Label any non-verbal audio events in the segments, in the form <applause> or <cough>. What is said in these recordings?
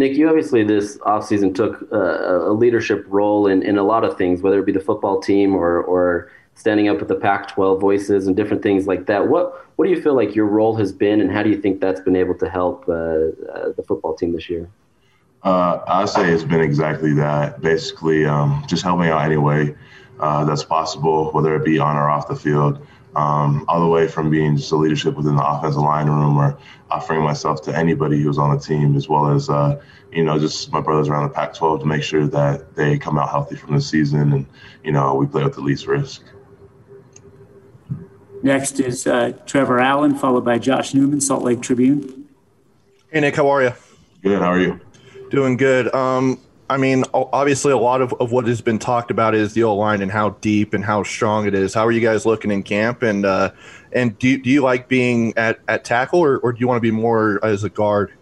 Nick, you obviously this offseason took a, a leadership role in, in a lot of things, whether it be the football team or, or standing up with the Pac-12 voices and different things like that. What what do you feel like your role has been, and how do you think that's been able to help uh, uh, the football team this year? Uh, I say it's been exactly that. Basically, um, just helping out any way uh, that's possible, whether it be on or off the field um, all the way from being just a leadership within the offensive line room or offering myself to anybody who's on the team, as well as, uh, you know, just my brothers around the Pac 12 to make sure that they come out healthy from the season and, you know, we play with the least risk. Next is uh, Trevor Allen, followed by Josh Newman, Salt Lake Tribune. Hey, Nick, how are you? Good. How are you? Doing good. Um, I mean, obviously, a lot of, of what has been talked about is the O line and how deep and how strong it is. How are you guys looking in camp? And uh, and do, do you like being at, at tackle or, or do you want to be more as a guard?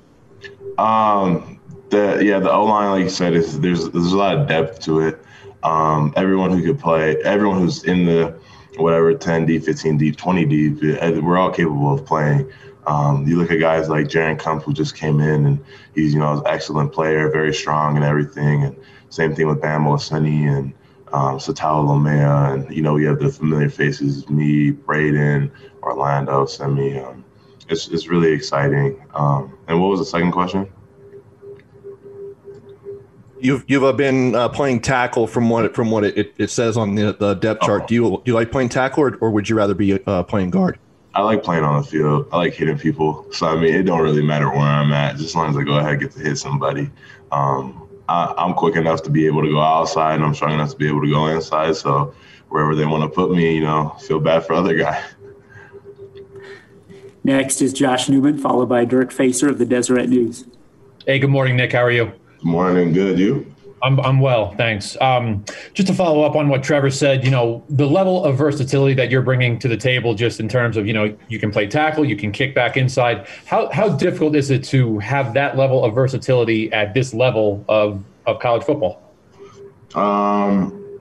Um, the yeah, the O line, like you said, is there's there's a lot of depth to it. Um, everyone who could play, everyone who's in the whatever 10 deep, 15 deep, 20 deep, we're all capable of playing. Um, you look at guys like Jaren Kump, who just came in, and he's you know an excellent player, very strong and everything. And same thing with Bam Olaseni and um, Sataoa Laumea, and you know we have the familiar faces, me, Braeden, Orlando, Simi. Um, it's it's really exciting. Um, and what was the second question? You've you've uh, been uh, playing tackle from what it, from what it, it, says on the, the depth chart. Oh. Do you do you like playing tackle or, or would you rather be uh, playing guard? I like playing on the field. I like hitting people. So I mean, it don't really matter where I'm at, just as long as I go ahead and get to hit somebody. Um, I, am quick enough to be able to go outside, and I'm strong enough to be able to go inside. So wherever they want to put me, you know, feel bad for other guy. <laughs> Next is Josh Newman, followed by Dirk Facer of the Deseret News. Hey, good morning, Nick. How are you? Good morning. Good. You? I'm, I'm well, thanks. Um, just to follow up on what Trevor said, you know, the level of versatility that you're bringing to the table, just in terms of, you know, you can play tackle, you can kick back inside. How, how difficult is it to have that level of versatility at this level of, of college football? Um,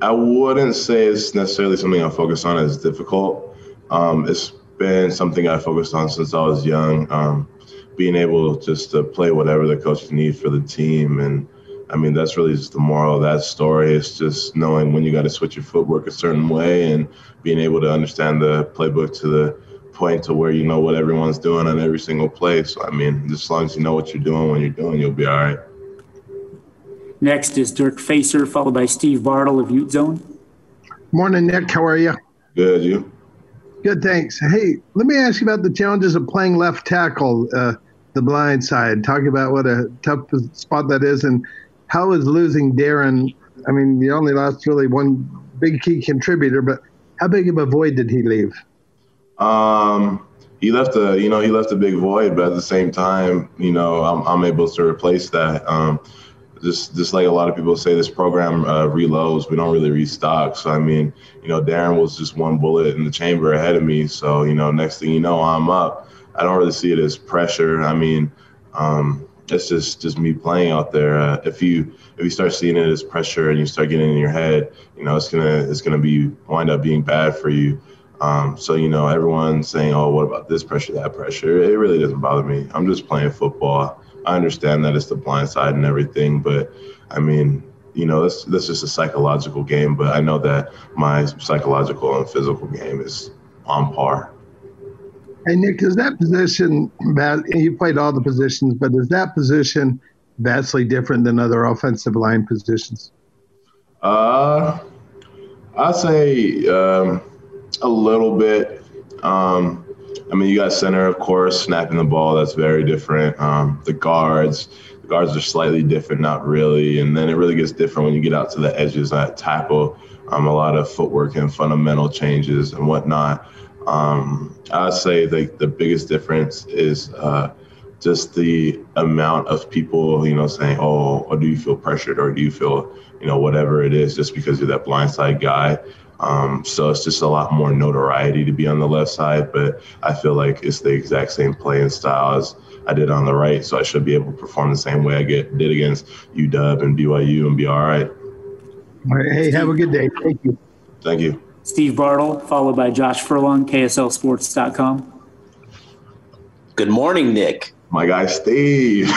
I wouldn't say it's necessarily something I focus on as difficult. Um, it's been something I focused on since I was young. Um, being able just to play whatever the coaches need for the team and I mean, that's really just the moral of that story. It's just knowing when you got to switch your footwork a certain way and being able to understand the playbook to the point to where you know what everyone's doing on every single play. So, I mean, just as long as you know what you're doing when you're doing, you'll be all right. Next is Dirk Facer, followed by Steve Bartle of Ute Zone. Morning, Nick. How are you? Good. You? Good, thanks. Hey, let me ask you about the challenges of playing left tackle, uh, the blind side. Talk about what a tough spot that is, and how is losing Darrin? I mean, you only lost really one big key contributor, but how big of a void did he leave? Um, he left a, you know, he left a big void, but at the same time, you know, I'm, I'm able to replace that. Um, just, just like a lot of people say, this program uh, reloads. We don't really restock. So I mean, you know, Darrin was just one bullet in the chamber ahead of me. So you know, next thing you know, I'm up. I don't really see it as pressure. I mean, um, it's just just me playing out there. Uh, if you if you start seeing it as pressure and you start getting in your head, you know it's gonna it's gonna be wind up being bad for you. Um, so you know everyone's saying, "Oh, what about this pressure, that pressure?" It really doesn't bother me. I'm just playing football. I understand that it's the blind side and everything, but I mean, you know, this this is a psychological game. But I know that my psychological and physical game is on par. Hey, Nick, is that position, you played all the positions, but is that position vastly different than other offensive line positions? Uh, I'd say um, a little bit. Um, I mean, you got center, of course, snapping the ball. That's very different. Um, the guards, the guards are slightly different, not really. And then it really gets different when you get out to the edges at tackle. Um, a lot of footwork and fundamental changes and whatnot. Um, I'd say the, the biggest difference is uh, just the amount of people, you know, saying, oh, or do you feel pressured or do you feel, you know, whatever it is, just because you're that blindside guy. Um, so it's just a lot more notoriety to be on the left side, but I feel like it's the exact same playing style as I did on the right. So I should be able to perform the same way I get did against UW and BYU and be all right. All right. Hey, have a good day. Thank you. Thank you. Steve Bartle, followed by Josh Furlong, KSLSports.com. Good morning, Nick. My guy, Steve. <laughs>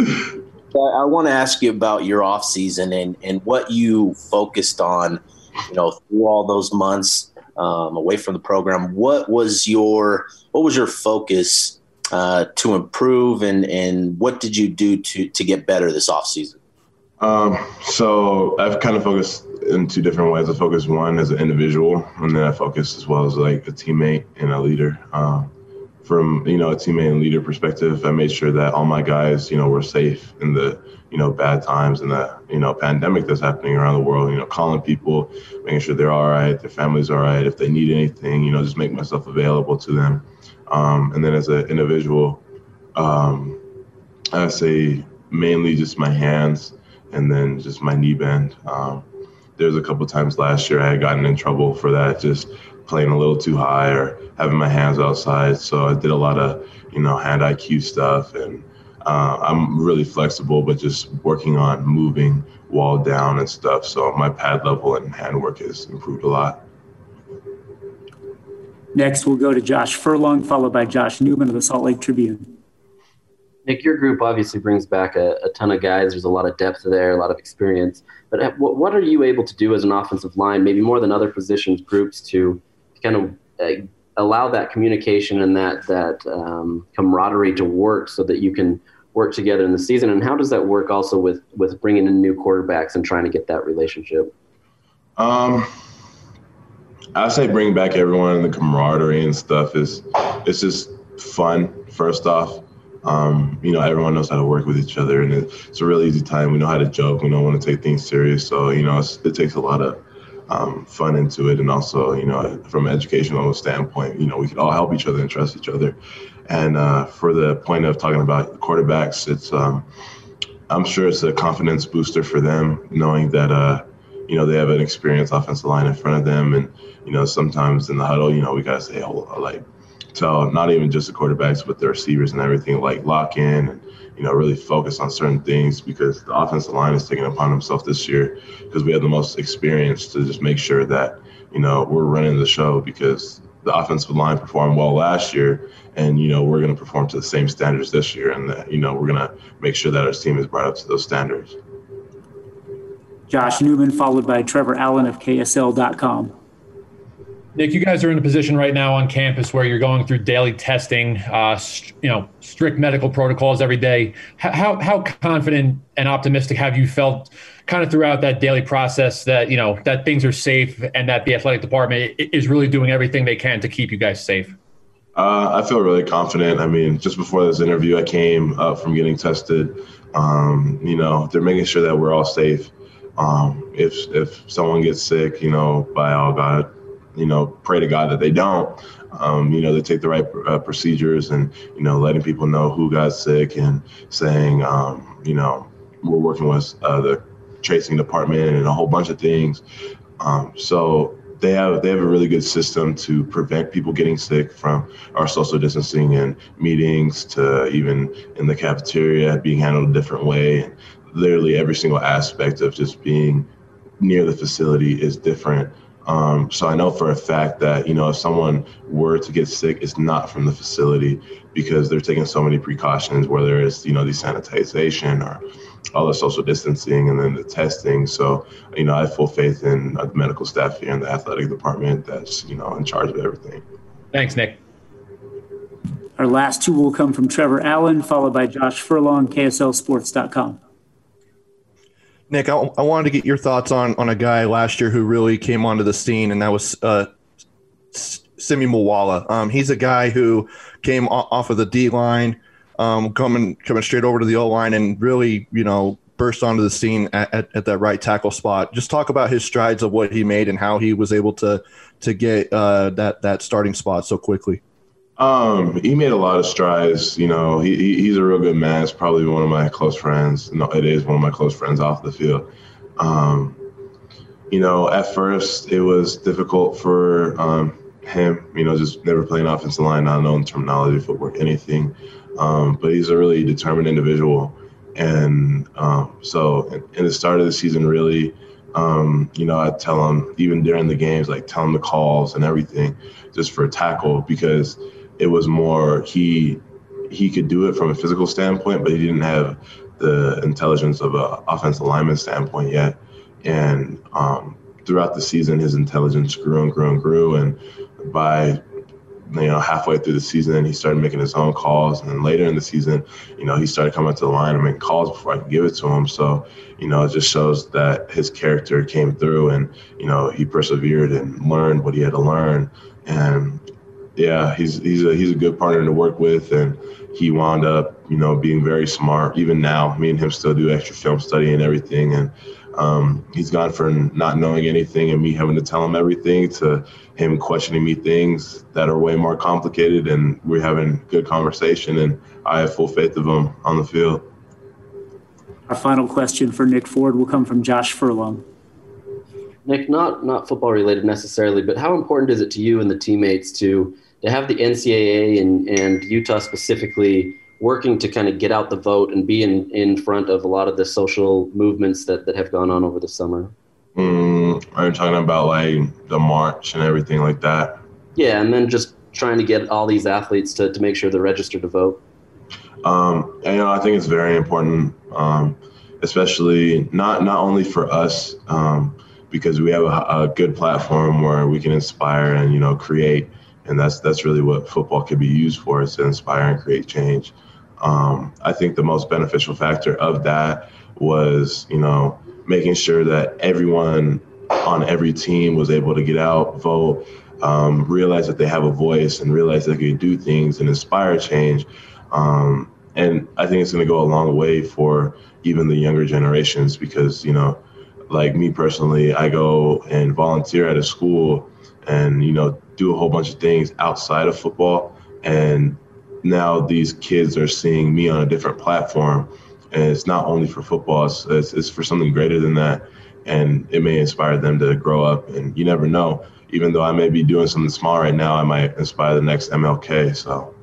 I, I want to ask you about your off season and and what you focused on. You know, through all those months um, away from the program, what was your what was your focus uh, to improve, and and what did you do to to get better this off season? Um, so I've kind of focused in two different ways. I focus one as an individual, and then I focus as well as like a teammate and a leader. Um, from you know a teammate and leader perspective, I made sure that all my guys, you know, were safe in the you know bad times and the you know pandemic that's happening around the world. You know, calling people, making sure they're all right, their families all right. If they need anything, you know, just make myself available to them. Um, and then as an individual, um, I say mainly just my hands and then just my knee bend. Um, there's a couple times last year I had gotten in trouble for that, just playing a little too high or having my hands outside. So I did a lot of, you know, hand IQ stuff, and uh, I'm really flexible, but just working on moving wall down and stuff. So my pad level and handwork has improved a lot. Next, we'll go to Josh Furlong, followed by Josh Newman of the Salt Lake Tribune. Nick, your group obviously brings back a, a, ton of guys. There's a lot of depth there, a lot of experience. But what, what are you able to do as an offensive line, maybe more than other positions groups, to kind of uh, allow that communication and that that um, camaraderie to work so that you can work together in the season? And how does that work also with with bringing in new quarterbacks and trying to get that relationship? Um, I say bring back everyone and the camaraderie and stuff is it's just fun. First off, um, you know, everyone knows how to work with each other, and it's a really easy time. We know how to joke. We don't want to take things serious. So, you know, it takes a lot of um, fun into it, and also, you know, from an educational standpoint, you know, we can all help each other and trust each other. And uh, for the point of talking about quarterbacks, it's um, I'm sure it's a confidence booster for them knowing that uh, you know they have an experienced offensive line in front of them, and you know sometimes in the huddle, you know, we gotta say, oh, like tell not even just the quarterbacks, but the receivers and everything, like lock in and you know really focus on certain things because the offensive line is taking upon himself this year because we have the most experience to just make sure that you know we're running the show because the offensive line performed well last year and you know we're going to perform to the same standards this year and that you know we're going to make sure that our team is brought up to those standards. Josh newman followed by trevor allen of ksl.com Nick, you guys are in a position right now on campus where you're going through daily testing, uh, st- you know, strict medical protocols every day. How how confident and optimistic have you felt, kind of throughout that daily process, that you know that things are safe and that the athletic department is really doing everything they can to keep you guys safe? Uh, I feel really confident. I mean, just before this interview, I came up from getting tested. Um, you know, they're making sure that we're all safe. Um, if if someone gets sick, you know, by all God, you know, pray to God that they don't. Um, you know, they take the right uh, procedures and, you know, letting people know who got sick and saying, um, you know, we're working with uh, the tracing department and a whole bunch of things. Um, so they have they have a really good system to prevent people getting sick from our social distancing and meetings to even in the cafeteria being handled a different way. And literally every single aspect of just being near the facility is different. Um, so I know for a fact that you know if someone were to get sick, it's not from the facility because they're taking so many precautions, whether it's you know the sanitization or all the social distancing and then the testing. So you know I have full faith in the medical staff here in the athletic department that's you know in charge of everything. Thanks, Nick. Our last two will come from Trevor Allen, followed by Josh Furlong, KSLSports.com. Nick, I, I, wanted to get your thoughts on on a guy last year who really came onto the scene, and that was uh, Simi Moala. Um, he's a guy who came off of the D line, um, coming coming straight over to the O line, and really, you know, burst onto the scene at, at, at, that right tackle spot. Just talk about his strides of what he made and how he was able to to get uh, that that starting spot so quickly. Um, he made a lot of strides. You know, he, he, he's a real good man. It's probably one of my close friends. No, it is one of my close friends off the field. Um, you know, at first it was difficult for um, him. You know, just never playing offensive line, not knowing terminology, footwork, anything. Um, but he's a really determined individual, and um, so in, in, the start of the season, really, um, you know, I tell him even during the games, like tell him the calls and everything, just for a tackle because it was more he he could do it from a physical standpoint, but he didn't have the intelligence of an offensive lineman standpoint yet. And um, throughout the season, his intelligence grew and grew and grew. And by you know, halfway through the season, he started making his own calls. And then later in the season, you know, he started coming to the line and making calls before I could give it to him. So, you know, it just shows that his character came through and, you know, he persevered and learned what he had to learn. And yeah, he's he's a he's a good partner to work with and he wound up, you know, being very smart. Even now, me and him still do extra film study and everything. And um, he's gone from not knowing anything and me having to tell him everything to him questioning me things that are way more complicated. And we're having good conversation. And I have full faith of him on the field. Our final question for Nick Ford will come from Josh Furlong. Nick, not not football related necessarily, but how important is it to you and the teammates to to have the NCAA and, and Utah specifically working to kind of get out the vote and be in, in front of a lot of the social movements that, that have gone on over the summer? Mm, are you talking about like the march and everything like that? Yeah, and then just trying to get all these athletes to, to make sure they're registered to vote. Um, and, you know, I think it's very important, um, especially not not only for us um, because we have a, a, good platform where we can inspire and you know create, and that's that's really what football can be used for is to inspire and create change. Um, I think the most beneficial factor of that was, you know, making sure that everyone on every team was able to get out, vote, um, realize that they have a voice, and realize they can do things and inspire change. Um, and I think it's going to go a long way for even the younger generations because, you know, like me personally, I go and volunteer at a school and, you know, do a whole bunch of things outside of football. And now these kids are seeing me on a different platform. And it's not only for football it's, it's, it's, for something greater than that. And it may inspire them to grow up. And you never know. Even though i may be doing something small right now i might inspire the next mlk so